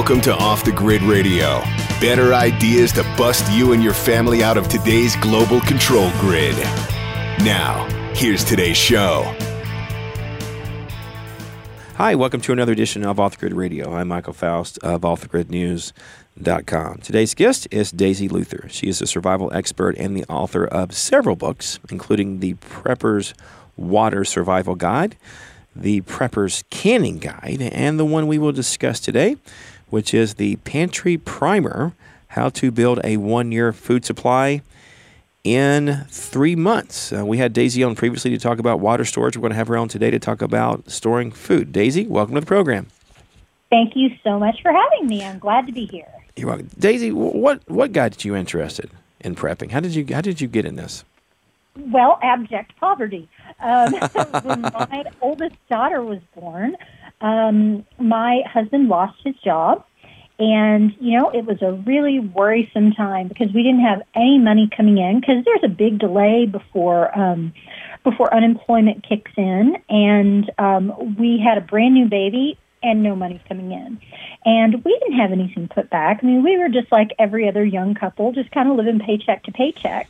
Welcome to Off the Grid Radio. Better ideas to bust you and your family out of today's global control grid. Now, here's today's show. Hi, welcome to another edition of Off the Grid Radio. I'm Michael Foust of off the grid OffTheGridNews.com. Today's guest is Daisy Luther. She is a survival expert and the author of several books, including the Prepper's Water Survival Guide, the Prepper's Canning Guide, and the one we will discuss today, which is the Pantry Primer How to Build a One Year Food Supply in Three Months. Uh, we had Daisy on previously to talk about water storage. We're going to have her on today to talk about storing food. Daisy, welcome to the program. Thank you so much for having me. I'm glad to be here. You're welcome. Daisy, what, what got you interested in prepping? How did you, how did you get in this? Well, abject poverty. Um, when my oldest daughter was born, um, my husband lost his job. And, you know, it was a really worrisome time because we didn't have any money coming in because there's a big delay before, um, before unemployment kicks in. And, um, we had a brand new baby and no money coming in. And we didn't have anything put back. I mean, we were just like every other young couple, just kind of living paycheck to paycheck.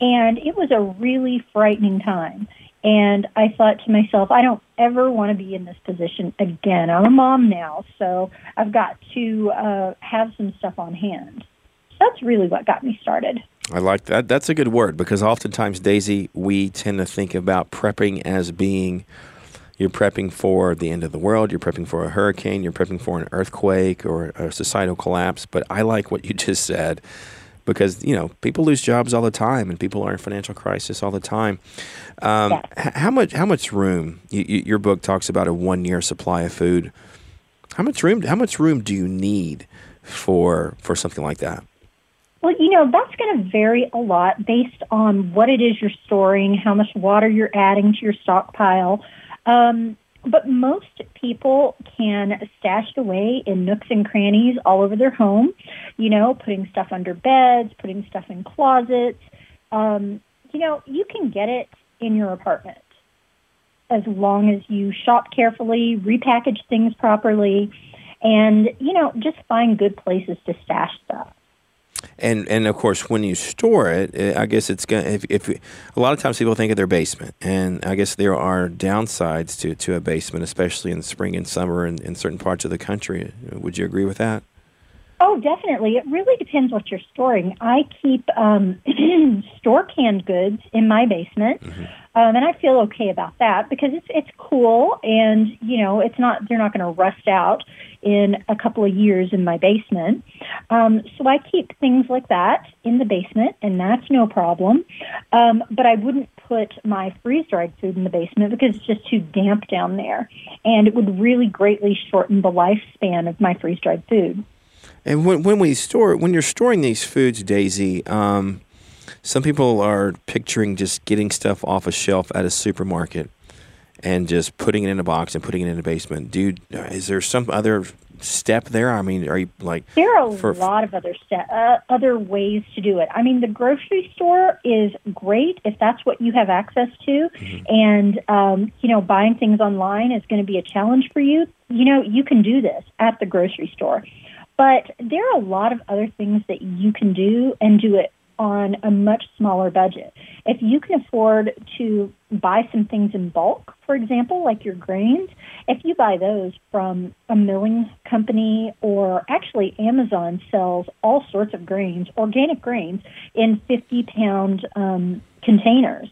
And it was a really frightening time. And I thought to myself, I don't ever want to be in this position again. I'm a mom now, so I've got to uh, have some stuff on hand. So that's really what got me started. I like that. That's a good word because oftentimes, Daisy, we tend to think about prepping as being you're prepping for the end of the world, you're prepping for a hurricane, you're prepping for an earthquake or a societal collapse. But I like what you just said because you know people lose jobs all the time and people are in financial crisis all the time. Um, Yeah. h- How much? How much room? You, you, your book talks about a one year supply of food. How much room? How much room do you need for for something like that? Well, you know, that's going to vary a lot based on what it is you're storing, how much water you're adding to your stockpile. Um, but most people can stash it away in nooks and crannies all over their home, you know, putting stuff under beds, putting stuff in closets. Um, you know, you can get it in your apartment as long as you shop carefully, repackage things properly, and, you know, just find good places to stash stuff. And and of course, when you store it, I guess it's gonna. If, if a lot of times people think of their basement, and I guess there are downsides to to a basement, especially in spring and summer in, in certain parts of the country. Would you agree with that? Oh, definitely. It really depends what you're storing. I keep um, store canned goods in my basement, um, and I feel okay about that because it's it's cool, and you know it's not they're not going to rust out in a couple of years in my basement. Um, so I keep things like that in the basement, and that's no problem. Um, but I wouldn't put my freeze dried food in the basement because it's just too damp down there, and it would really greatly shorten the lifespan of my freeze dried food. And when when we store when you're storing these foods, Daisy, um, some people are picturing just getting stuff off a shelf at a supermarket and just putting it in a box and putting it in a basement. Dude, is there some other step there? I mean, are you like There are a for- lot of other ste- uh, other ways to do it. I mean, the grocery store is great if that's what you have access to, and um, you know, buying things online is going to be a challenge for you. You know, you can do this at the grocery store, but there are a lot of other things that you can do and do it on a much smaller budget. If you can afford to buy some things in bulk, for example, like your grains, if you buy those from a milling company or actually Amazon sells all sorts of grains, organic grains, in 50 pound um, containers.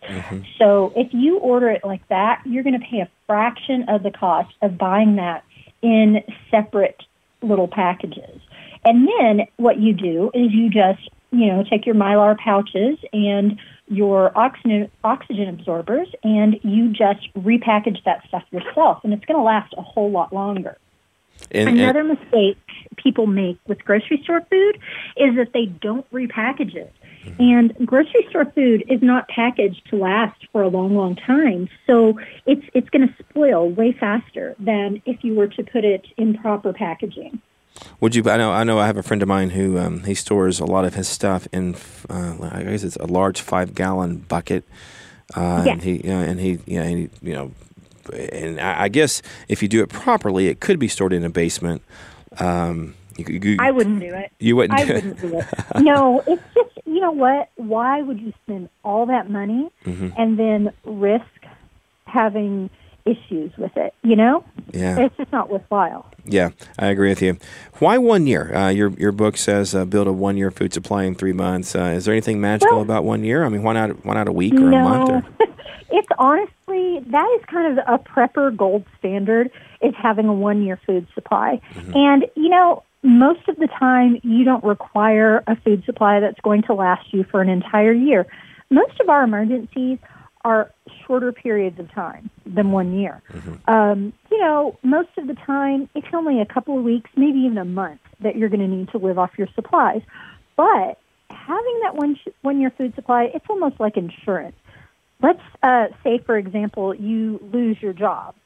So if you order it like that, you're going to pay a fraction of the cost of buying that in separate little packages. And then what you do is you just, you know, take your mylar pouches and your oxygen, oxygen absorbers and you just repackage that stuff yourself and it's going to last a whole lot longer. and, and- Another mistake people make with grocery store food is that they don't repackage it. And grocery store food is not packaged to last for a long, long time. So it's it's going to spoil way faster than if you were to put it in proper packaging. Would you? I know. I know. I have a friend of mine who um, he stores a lot of his stuff in. Uh, I guess it's a large five gallon bucket. Uh, Yeah. And he, you know, and he, you know, and he, you know, and I, I guess if you do it properly, it could be stored in a basement. Um, You, you, I wouldn't do it. You wouldn't. I do wouldn't do it. No, it's just know what? Why would you spend all that money Mm-hmm. and then risk having issues with it? You know, Yeah. it's just not worthwhile. Yeah, I agree with you. Why one year? Uh, your your book says uh, build a one year food supply in three months. Uh, is there anything magical Well- about one year? I mean, why not why not a week or a month? Or, it's honestly that is kind of a prepper gold standard is having a one year food supply, Mm-hmm. and you know. Most of the time, you don't require a food supply that's going to last you for an entire year. Most of our emergencies are shorter periods of time than one year. Um, you know, most of the time, it's only a couple of weeks, maybe even a month, that you're going to need to live off your supplies. But having that one sh- one year food supply, it's almost like insurance. Let's uh, say, for example, you lose your job.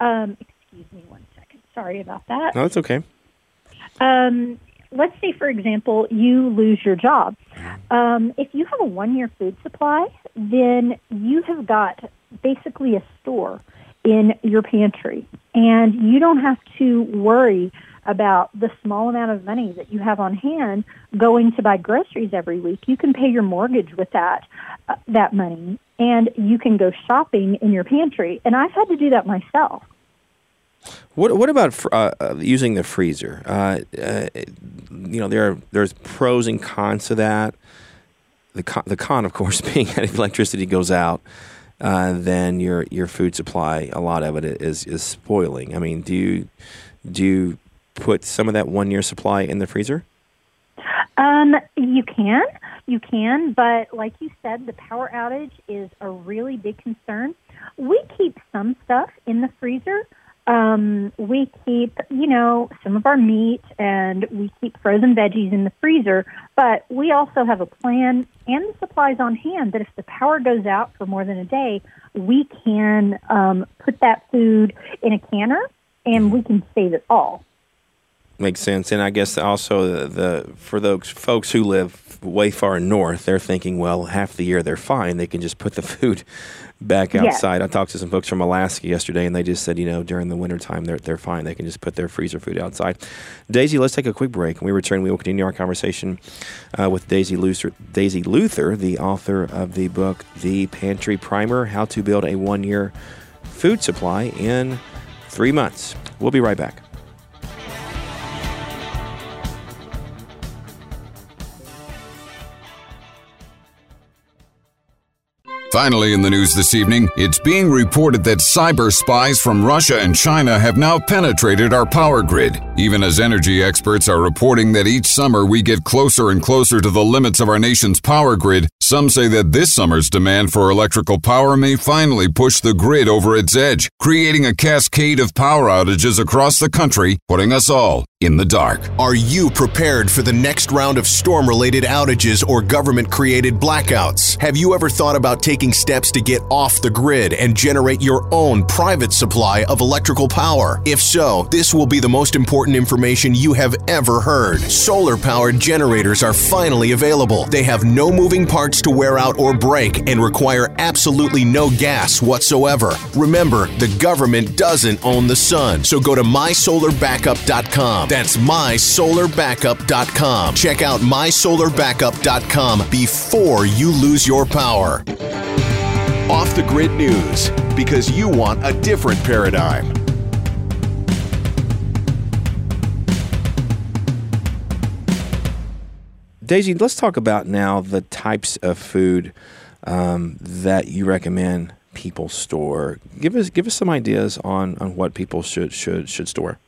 Um, excuse me one second. Sorry about that. no, it's okay. Um, let's say, for example, you lose your job. Um, if you have a one-year food supply, then you have got basically a store in your pantry, and you don't have to worry about the small amount of money that you have on hand going to buy groceries every week. You can pay your mortgage with that uh, that money, and you can go shopping in your pantry. And I've had to do that myself. What what about uh, uh, using the freezer? Uh, uh, you know, there are, there's pros and cons to that. The con, the con, of course, being that if electricity goes out, uh, then your your food supply, a lot of it is is spoiling. I mean, do you do you put some of that one year supply in the freezer? Um, you can, you can, but like you said, the power outage is a really big concern. We keep some stuff in the freezer. Um, we keep, you know, some of our meat and we keep frozen veggies in the freezer, but we also have a plan and the supplies on hand that if the power goes out for more than a day, we can um, put that food in a canner and we can save it all. Makes sense, and I guess also the, the for those folks who live way far north, they're thinking, well, half the year they're fine; they can just put the food back outside. I talked to some folks from Alaska yesterday, and they just said, you know, during the wintertime, they're they're fine; they can just put their freezer food outside. Daisy, let's take a quick break. When we return, we will continue our conversation uh, with Daisy Luther, Daisy Luther, the author of the book "The Pantry Primer: How to Build a One-Year Food Supply in Three Months." We'll be right back. Finally, in the news this evening, it's being reported that cyber spies from Russia and China have now penetrated our power grid. Even as energy experts are reporting that each summer we get closer and closer to the limits of our nation's power grid, some say that this summer's demand for electrical power may finally push the grid over its edge, creating a cascade of power outages across the country, putting us all in the dark. Are you prepared for the next round of storm related outages or government created blackouts? Have you ever thought about taking steps to get off the grid and generate your own private supply of electrical power? If so, this will be the most important information you have ever heard. Solar powered generators are finally available. They have no moving parts to wear out or break and require absolutely no gas whatsoever. Remember, the government doesn't own the sun, so go to mysolarbackup.com. That's mysolarbackup.com. Check out mysolarbackup.com before you lose your power. Off the grid news because you want a different paradigm. Daisy, let's talk about now the types of food um, that you recommend people store. Give us give us some ideas on, on what people should should should store.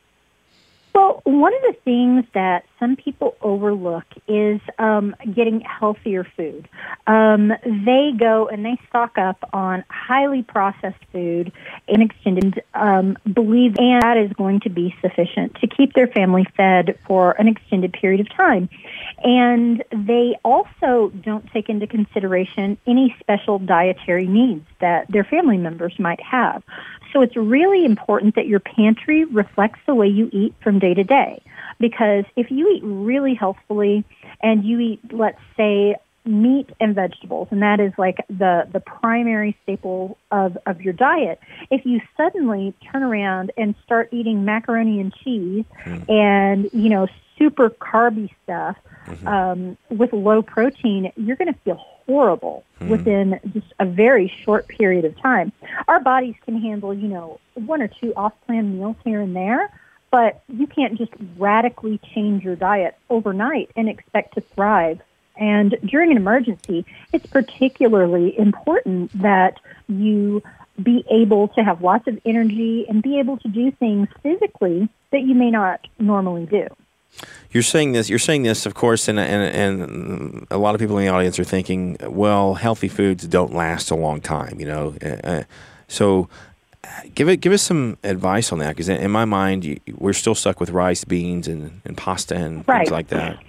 Well, one of the things that some people overlook is um, getting healthier food. Um, they go and they stock up on highly processed food and extended, um, believe and that is going to be sufficient to keep their family fed for an extended period of time. And they also don't take into consideration any special dietary needs that their family members might have. So it's really important that your pantry reflects the way you eat from day to day. Because if you eat really healthfully and you eat, let's say, meat and vegetables, and that is like the, the primary staple of, of your diet, if you suddenly turn around and start eating macaroni and cheese hmm. and, you know, super carby stuff um, with low protein, you're going to feel horrible within just a very short period of time. Our bodies can handle, you know, one or two off-plan meals here and there, but you can't just radically change your diet overnight and expect to thrive. And during an emergency, it's particularly important that you be able to have lots of energy and be able to do things physically that you may not normally do. You're saying this. You're saying this, of course, and, and and a lot of people in the audience are thinking, well, healthy foods don't last a long time, you know. Uh, uh, so, give it give us some advice on that, because in my mind, you, we're still stuck with rice, beans, and, and pasta and Right. things like that.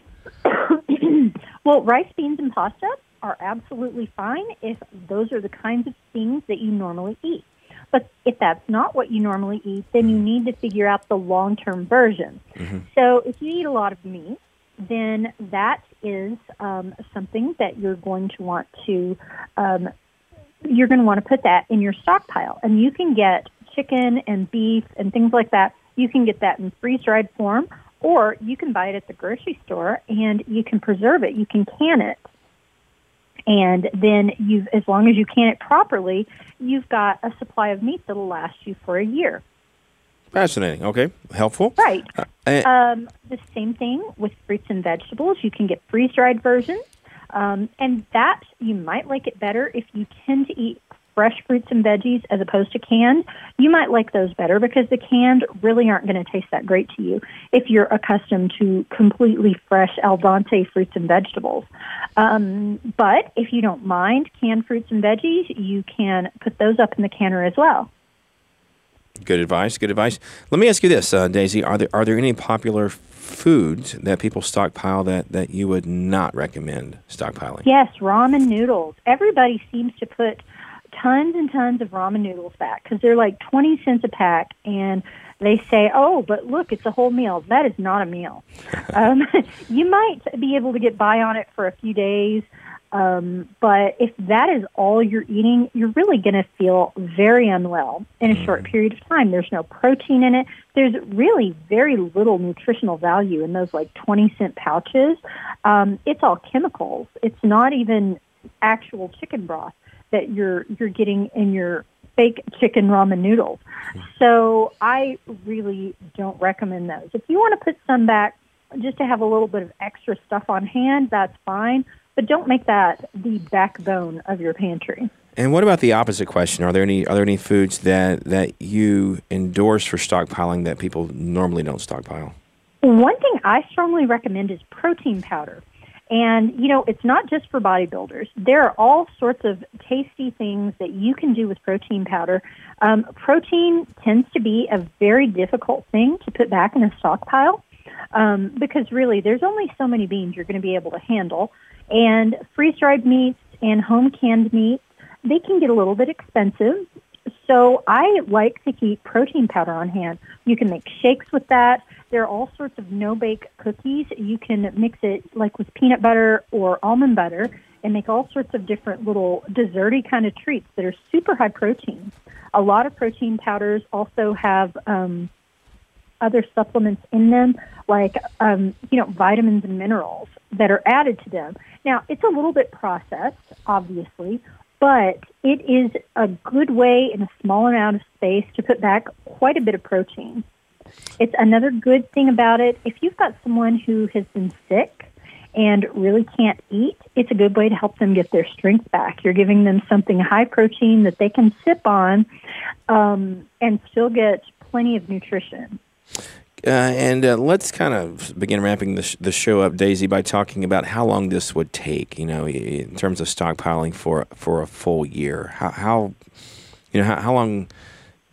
Well, rice, beans, and pasta are absolutely fine if those are the kinds of things that you normally eat. But if that's not what you normally eat, then you need to figure out the long term version. So if you eat a lot of meat, then that is um, something that you're going to want to um, you're going to want to put that in your stockpile. And you can get chicken and beef and things like that. You can get that in freeze dried form, or you can buy it at the grocery store and you can preserve it. You can can it. And then you've, as long as you can it properly, you've got a supply of meat that'll last you for a year. Fascinating. Okay, helpful. Right. Uh, and- Um, the same thing with fruits and vegetables. You can get freeze dried versions. Um, and that you might like it better if you tend to eat fresh fruits and veggies as opposed to canned. You might like those better because the canned really aren't going to taste that great to you if you're accustomed to completely fresh al dente fruits and vegetables. Um, but if you don't mind canned fruits and veggies, you can put those up in the canner as well. Good advice. Good advice. Let me ask you this, uh, Daisy: Are there are there any popular foods that people stockpile that, that you would not recommend stockpiling? Yes, ramen noodles. Everybody seems to put tons and tons of ramen noodles back because they're like 20 cents a pack and they say, oh, but look, it's a whole meal. That is not a meal. um, you might be able to get by on it for a few days, um, but if that is all you're eating, you're really going to feel very unwell in a short period of time. There's no protein in it. There's really very little nutritional value in those like 20 cent pouches. Um, it's all chemicals. It's not even actual chicken broth that you're you're getting in your fake chicken ramen noodles. So I really don't recommend those. If you want to put some back just to have a little bit of extra stuff on hand, that's fine. But don't make that the backbone of your pantry. And what about the opposite question? Are there any are there any foods that that you endorse for stockpiling that people normally don't stockpile? One thing I strongly recommend is protein powder. And, you know, it's not just for bodybuilders. There are all sorts of tasty things that you can do with protein powder. Um, protein tends to be a very difficult thing to put back in a stockpile um, because really there's only so many beans you're going to be able to handle. And freeze-dried meats and home canned meats, they can get a little bit expensive. So I like to keep protein powder on hand. You can make shakes with that. There are all sorts of no-bake cookies. You can mix it like with peanut butter or almond butter and make all sorts of different little desserty kind of treats that are super high protein. A lot of protein powders also have um, other supplements in them, like um, you know vitamins and minerals that are added to them. Now it's a little bit processed, obviously, but it is a good way in a small amount of space to put back quite a bit of protein. It's another good thing about it. If you've got someone who has been sick and really can't eat, it's a good way to help them get their strength back. You're giving them something high protein that they can sip on um, and still get plenty of nutrition. Uh, and uh, let's kind of begin wrapping the, sh- the show up, Daisy, by talking about how long this would take. You know, in terms of stockpiling for for a full year. How, how you know how, how long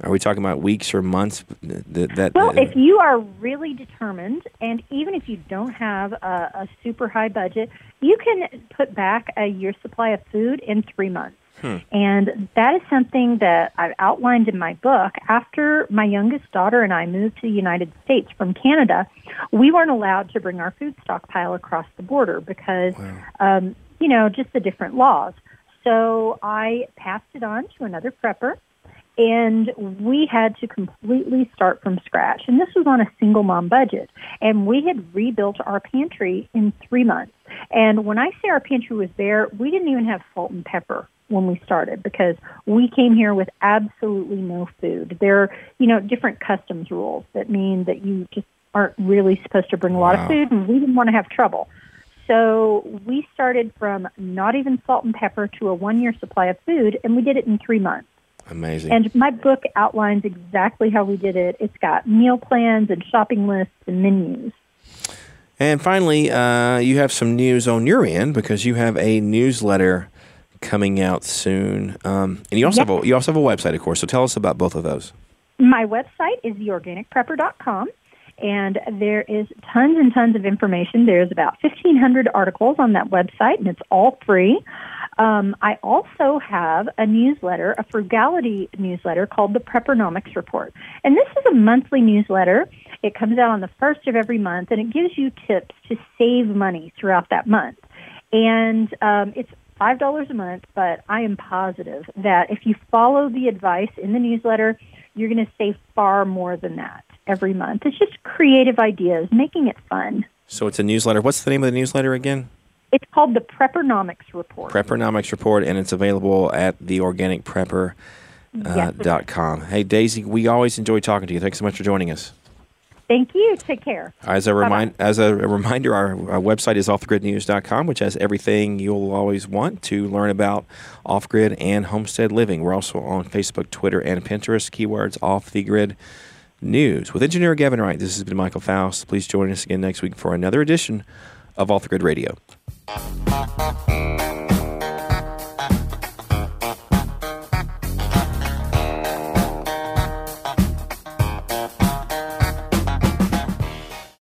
are we talking about? Weeks or months? That, that Well, that- if you are really determined, and even if you don't have a, a super high budget, you can put back a year's supply of food in three months. And that is something that I've outlined in my book. After my youngest daughter and I moved to the United States from Canada, we weren't allowed to bring our food stockpile across the border because, um, you know, just the different laws. So I passed it on to another prepper and we had to completely start from scratch. And this was on a single mom budget. And we had rebuilt our pantry in three months. And when I say our pantry was there, we didn't even have salt and pepper when we started because we came here with absolutely no food. There are, you know, different customs rules that mean that you just aren't really supposed to bring a lot wow. of food and we didn't want to have trouble. So we started from not even salt and pepper to a one year supply of food and we did it in three months. Amazing. And my book outlines exactly how we did it. It's got meal plans and shopping lists and menus. And finally, uh, you have some news on your end because you have a newsletter coming out soon. Um, and you also have a, you also have a website, of course. So tell us about both of those. My website is theorganicprepper.com, and there is tons and tons of information. There's about 1,500 articles on that website, and it's all free. Um, I also have a newsletter, a frugality newsletter called the Preppernomics Report. And this is a monthly newsletter. It comes out on the first of every month, and it gives you tips to save money throughout that month. And um, it's five dollars a month, but I am positive that if you follow the advice in the newsletter, you're going to save far more than that every month. It's just creative ideas, making it fun. So it's a newsletter. What's the name of the newsletter again? It's called the Preppernomics Report. Preppernomics Report, and it's available at theorganicprepper.com. Uh, yes, dot com. Hey, Daisy, we always enjoy talking to you. Thanks so much for joining us. Thank you. Take care. As a remind, as a reminder, our, our, website is offthegridnews.com, which has everything you'll always want to learn about off-grid and homestead living. We're also on Facebook, Twitter, and Pinterest. Keywords off the grid news. With engineer Gavin Wright, this has been Michael Foust. Please join us again next week for another edition of Off the Grid Radio.